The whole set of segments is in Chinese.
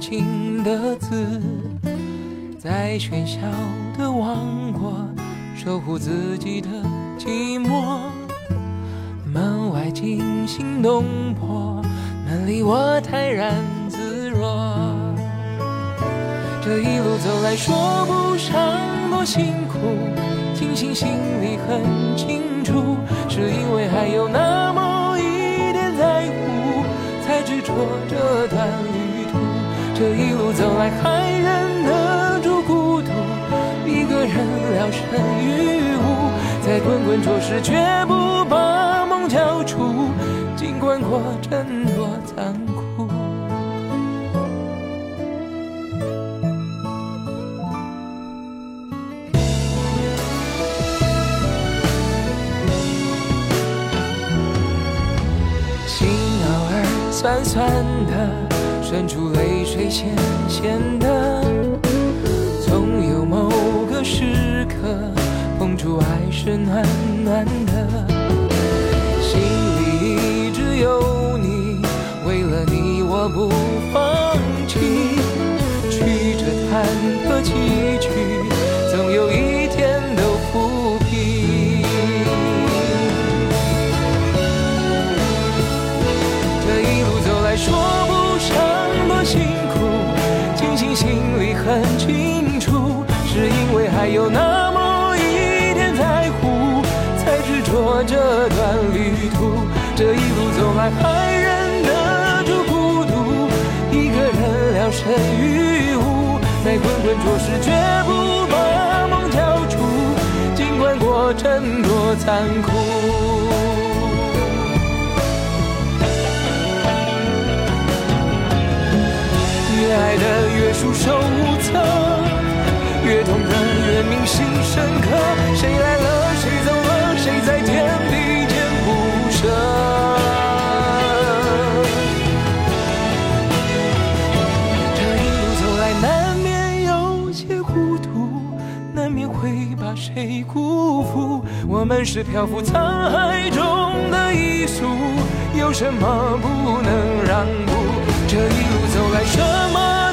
情的字，在喧嚣的王国守护自己的寂寞。门外惊心动魄，门里我泰然自若。这一路走来，说不上多辛苦，庆幸心里很清楚，是因为还有那么一点在乎，才执着这段旅。这一路走来，还忍得住孤独，一个人聊胜于无，在滚滚浊世，绝不把梦交出，尽管过程多残酷。心偶尔酸酸，渗出泪水咸咸的，总有某个时刻，碰触爱是暖暖的。心里一直有你，为了你我不放做事，绝不把梦交出，尽管过程多残酷。越爱的越束手无策，们是漂浮沧海中的一粟，有什么不能让步？这一路走来，什么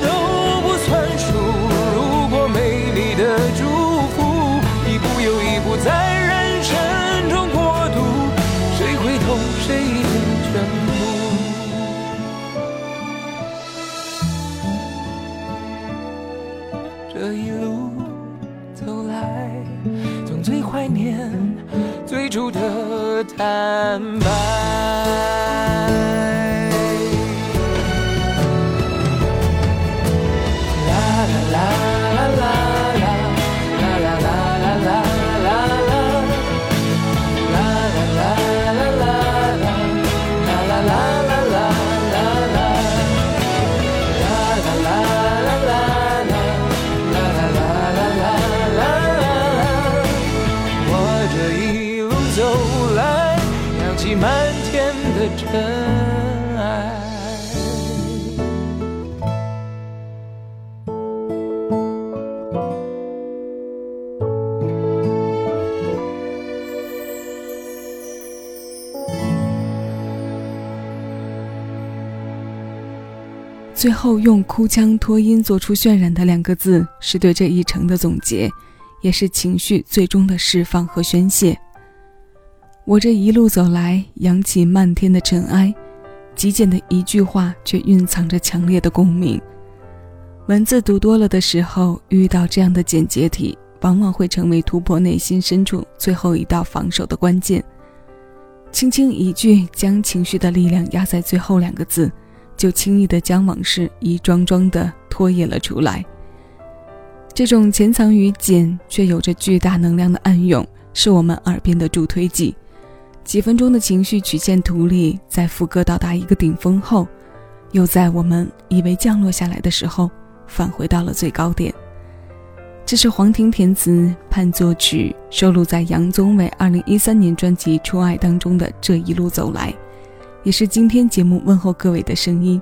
坦白。最后用哭腔拖音做出渲染的两个字，是对这一程的总结，也是情绪最终的释放和宣泄。我这一路走来，扬起漫天的尘埃，极简的一句话，却蕴藏着强烈的共鸣。文字读多了的时候，遇到这样的简洁体，往往会成为突破内心深处最后一道防守的关键。轻轻一句，将情绪的力量压在最后两个字。就轻易地将往事一桩桩地拖延了出来。这种潜藏于简却有着巨大能量的暗涌，是我们耳边的助推剂。几分钟的情绪曲线图里，在副歌到达一个顶峰后，又在我们以为降落下来的时候，返回到了最高点。这是黄婷填词、判作曲，收录在杨宗纬2013年专辑《初爱》当中的《这一路走来》。也是今天节目问候各位的声音，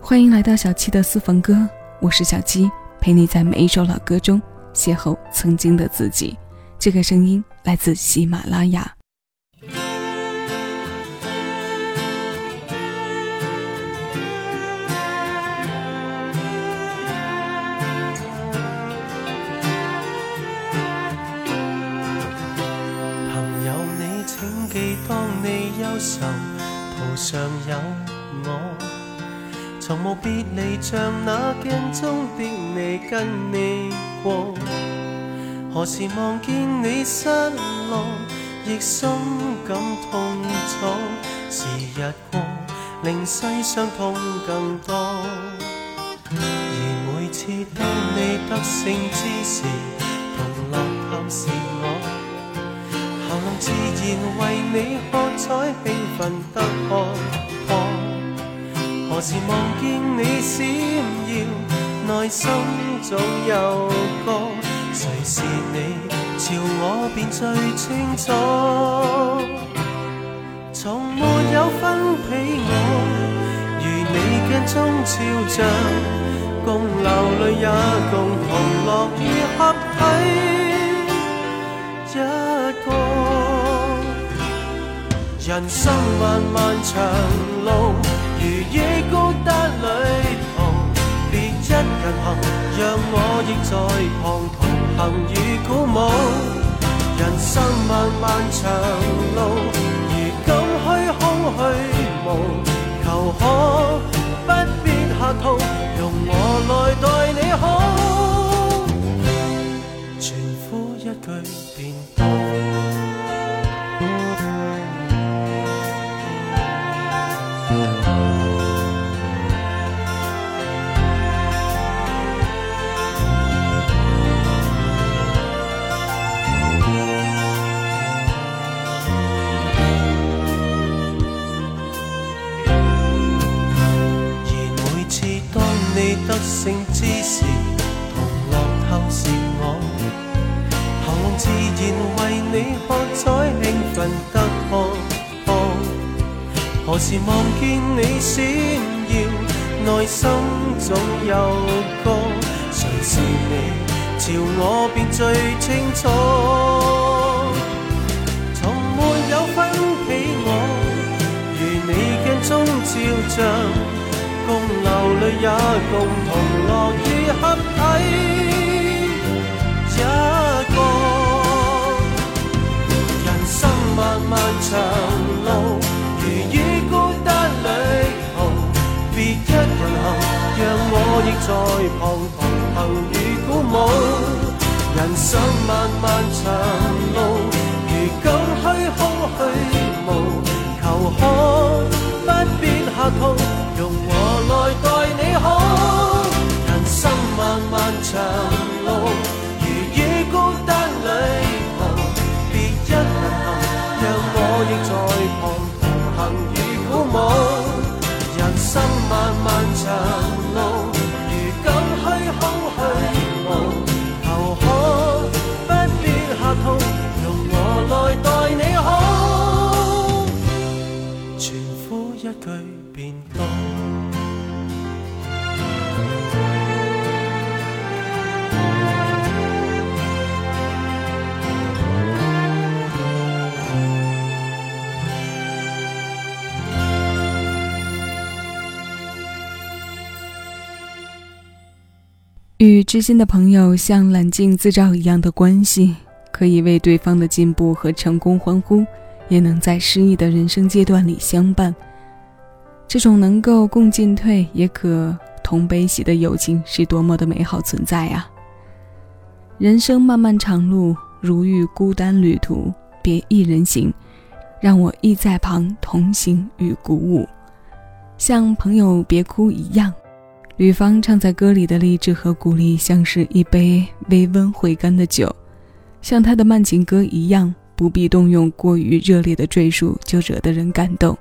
欢迎来到小七的私房歌，我是小七，陪你在每一首老歌中邂逅曾经的自己，这个声音来自喜马拉雅。朋友，你请记当你忧愁。上有我，从无别离，像那镜中的你跟你过。何时望见你失落，亦心感痛楚。时日过，令世上痛更多。而每次当你得胜之时，同乐透是我，自然为你喝彩，兴奋得看破。何时望见你闪耀，内心总有歌。谁是你？朝我便最清楚。从没有分彼我，如你镜中照像，共流泪也共同乐于合体一个。人生漫漫长路，如野孤单旅途，别一人行，让我亦在旁同。行与鼓舞，人生漫漫长路，如今虚空虚无，求可不必客套，容我来待你好，全呼一句兴奋得可可。何时望见你闪耀，内心总有歌。谁是你？朝我便最清楚。从没有分起我，如你镜中照像。共流泪也共同乐于合体长路，如与孤单旅途，别一人行，让我亦在旁同行与鼓舞。人生漫漫长路，如今虚空虚无，求可不必客套。容我来待你好，人生漫漫长与知心的朋友像揽镜自照一样的关系，可以为对方的进步和成功欢呼，也能在失意的人生阶段里相伴。这种能够共进退，也可同悲喜的友情，是多么的美好存在啊！人生漫漫长路，如遇孤单旅途，别一人行，让我亦在旁同行与鼓舞，像朋友别哭一样。吕方唱在歌里的励志和鼓励，像是一杯微温回甘的酒，像他的慢情歌一样，不必动用过于热烈的赘述，就惹得人感动。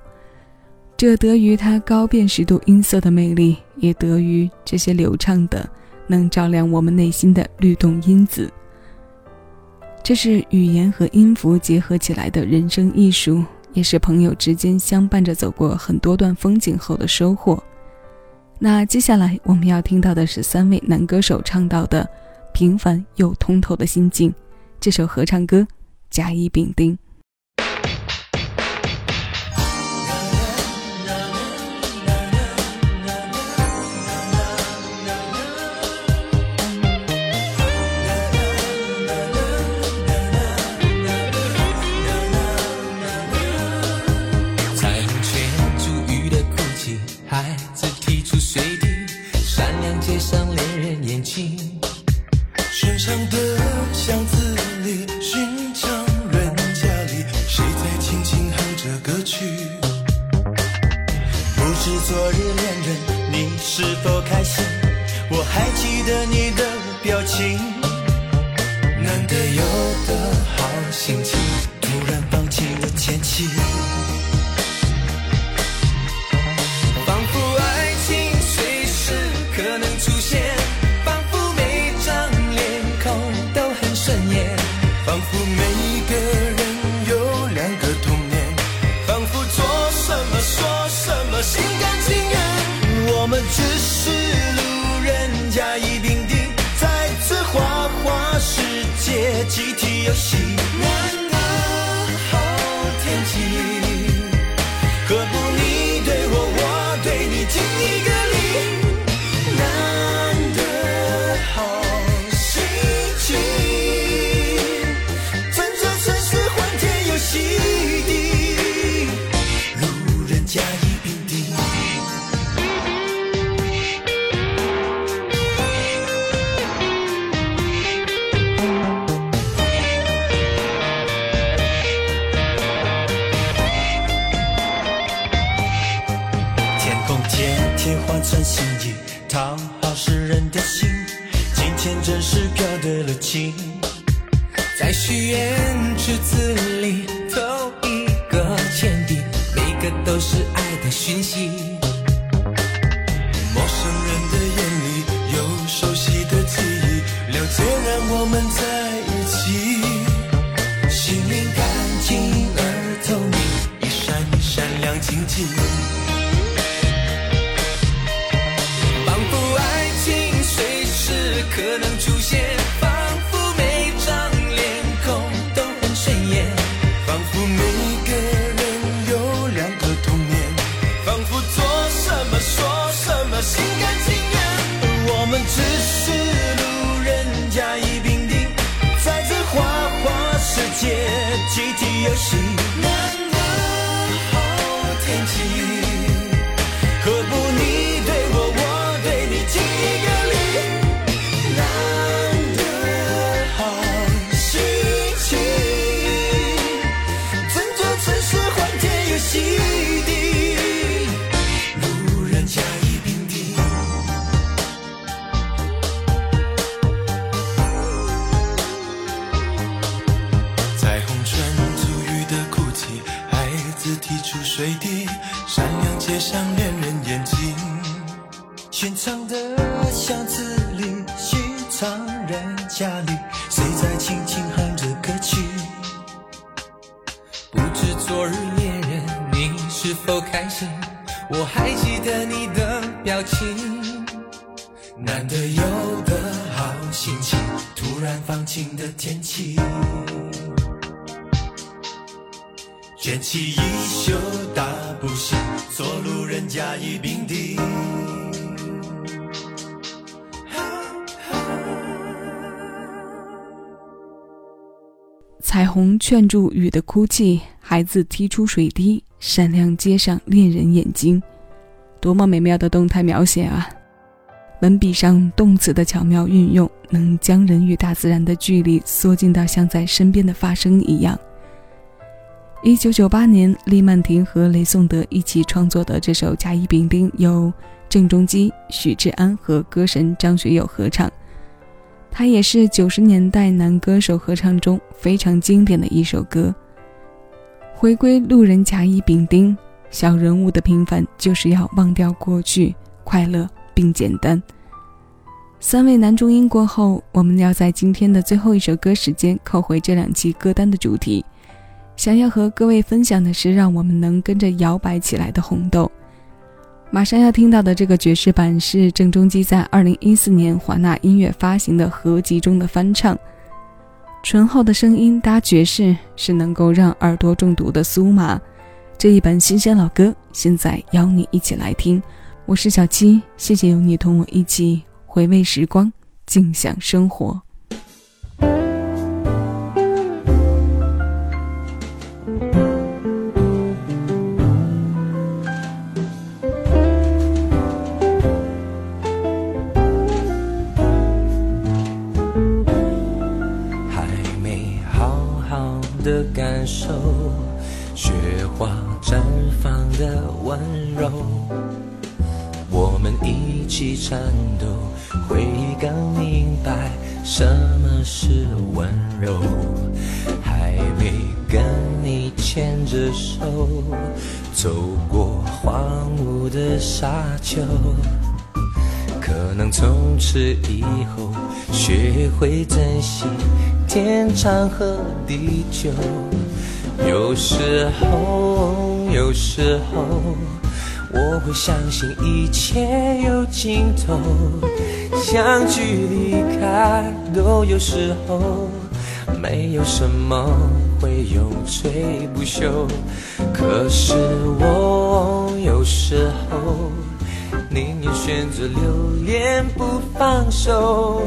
这得于他高辨识度音色的魅力，也得于这些流畅的、能照亮我们内心的律动因子。这是语言和音符结合起来的人生艺术，也是朋友之间相伴着走过很多段风景后的收获。那接下来我们要听到的是三位男歌手唱到的平凡又通透的心境，这首合唱歌《甲乙丙丁》。表情，何诗人的心。今天真是飘对了情，在许愿池子里投一个钱币，每个都是爱的讯息。陌生人的眼里有熟悉的记忆，了解让我们在仿佛每个人有两个童年，仿佛做什么说什么心甘情愿。我们只是路人甲乙丙丁，在这花花世界集体游戏。我还记得你的表情。难得有的好心情，突然放晴的天气，卷起衣袖大步行，做路人甲乙丙丁。彩虹劝住雨的哭泣，孩子踢出水滴，闪亮街上恋人眼睛，多么美妙的动态描写啊！文笔上动词的巧妙运用，能将人与大自然的距离缩近到像在身边的发生一样。一九九八年，李曼婷和雷颂德一起创作的这首《甲乙丙丁》，由郑中基、许志安和歌神张学友合唱。它也是九十年代男歌手合唱中非常经典的一首歌。回归路人甲乙丙丁，小人物的平凡就是要忘掉过去，快乐并简单。三位男中音过后，我们要在今天的最后一首歌时间扣回这两期歌单的主题。想要和各位分享的是，让我们能跟着摇摆起来的红豆。马上要听到的这个爵士版是郑中基在二零一四年华纳音乐发行的合集中的翻唱。醇厚的声音搭爵士，是能够让耳朵中毒的苏麻。这一本新鲜老歌，现在邀你一起来听。我是小七，谢谢有你同我一起回味时光，静享生活。感受雪花绽放的温柔。我们一起颤抖，会更明白什么是温柔。还没跟你牵着手，走过荒芜的沙丘。可能从此以后学会珍惜天长和地久。有时候，有时候我会相信一切有尽头，相聚离开都有时候，没有什么会永垂不朽。可是我有时候。宁愿选择留恋不放手，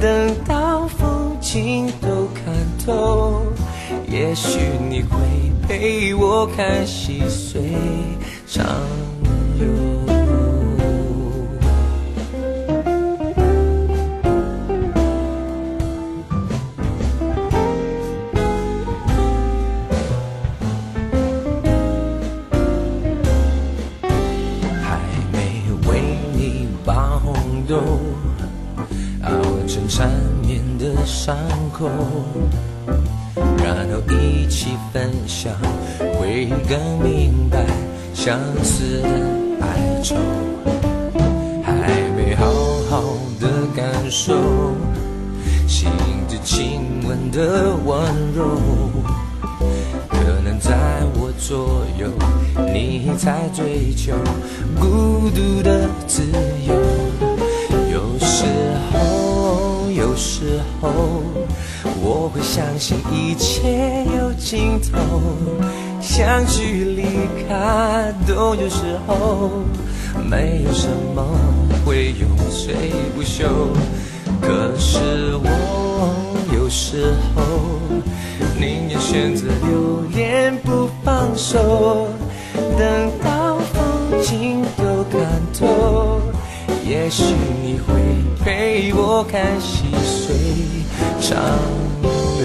等到风景都看透，也许你会陪我看细水长熬成缠绵的伤口，然后一起分享，会更明白相思的哀愁。还没好好的感受，心的亲吻的温柔，可能在我左右，你在追求孤独的自由。时候我会相信一切有尽头，相聚离开都有时候，没有什么会永垂不朽。可是我有时候宁愿选择留恋不放手，等到风景都看透，也许你会。陪我看长流。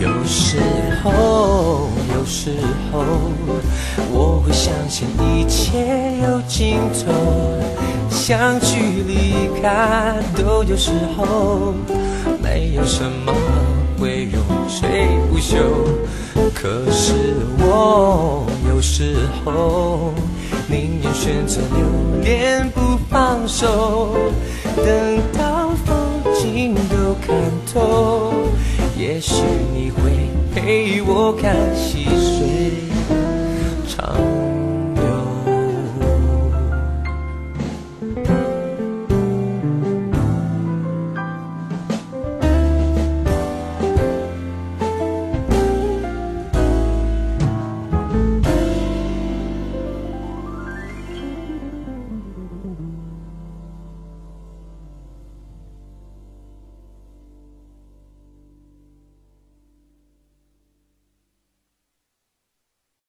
有时候，有时候，我会相信一切有尽头，相聚离开都有时候。没有什么会永垂不朽，可是我有时候宁愿选择留恋不放手，等到风景都看透，也许你会陪我看细水长流。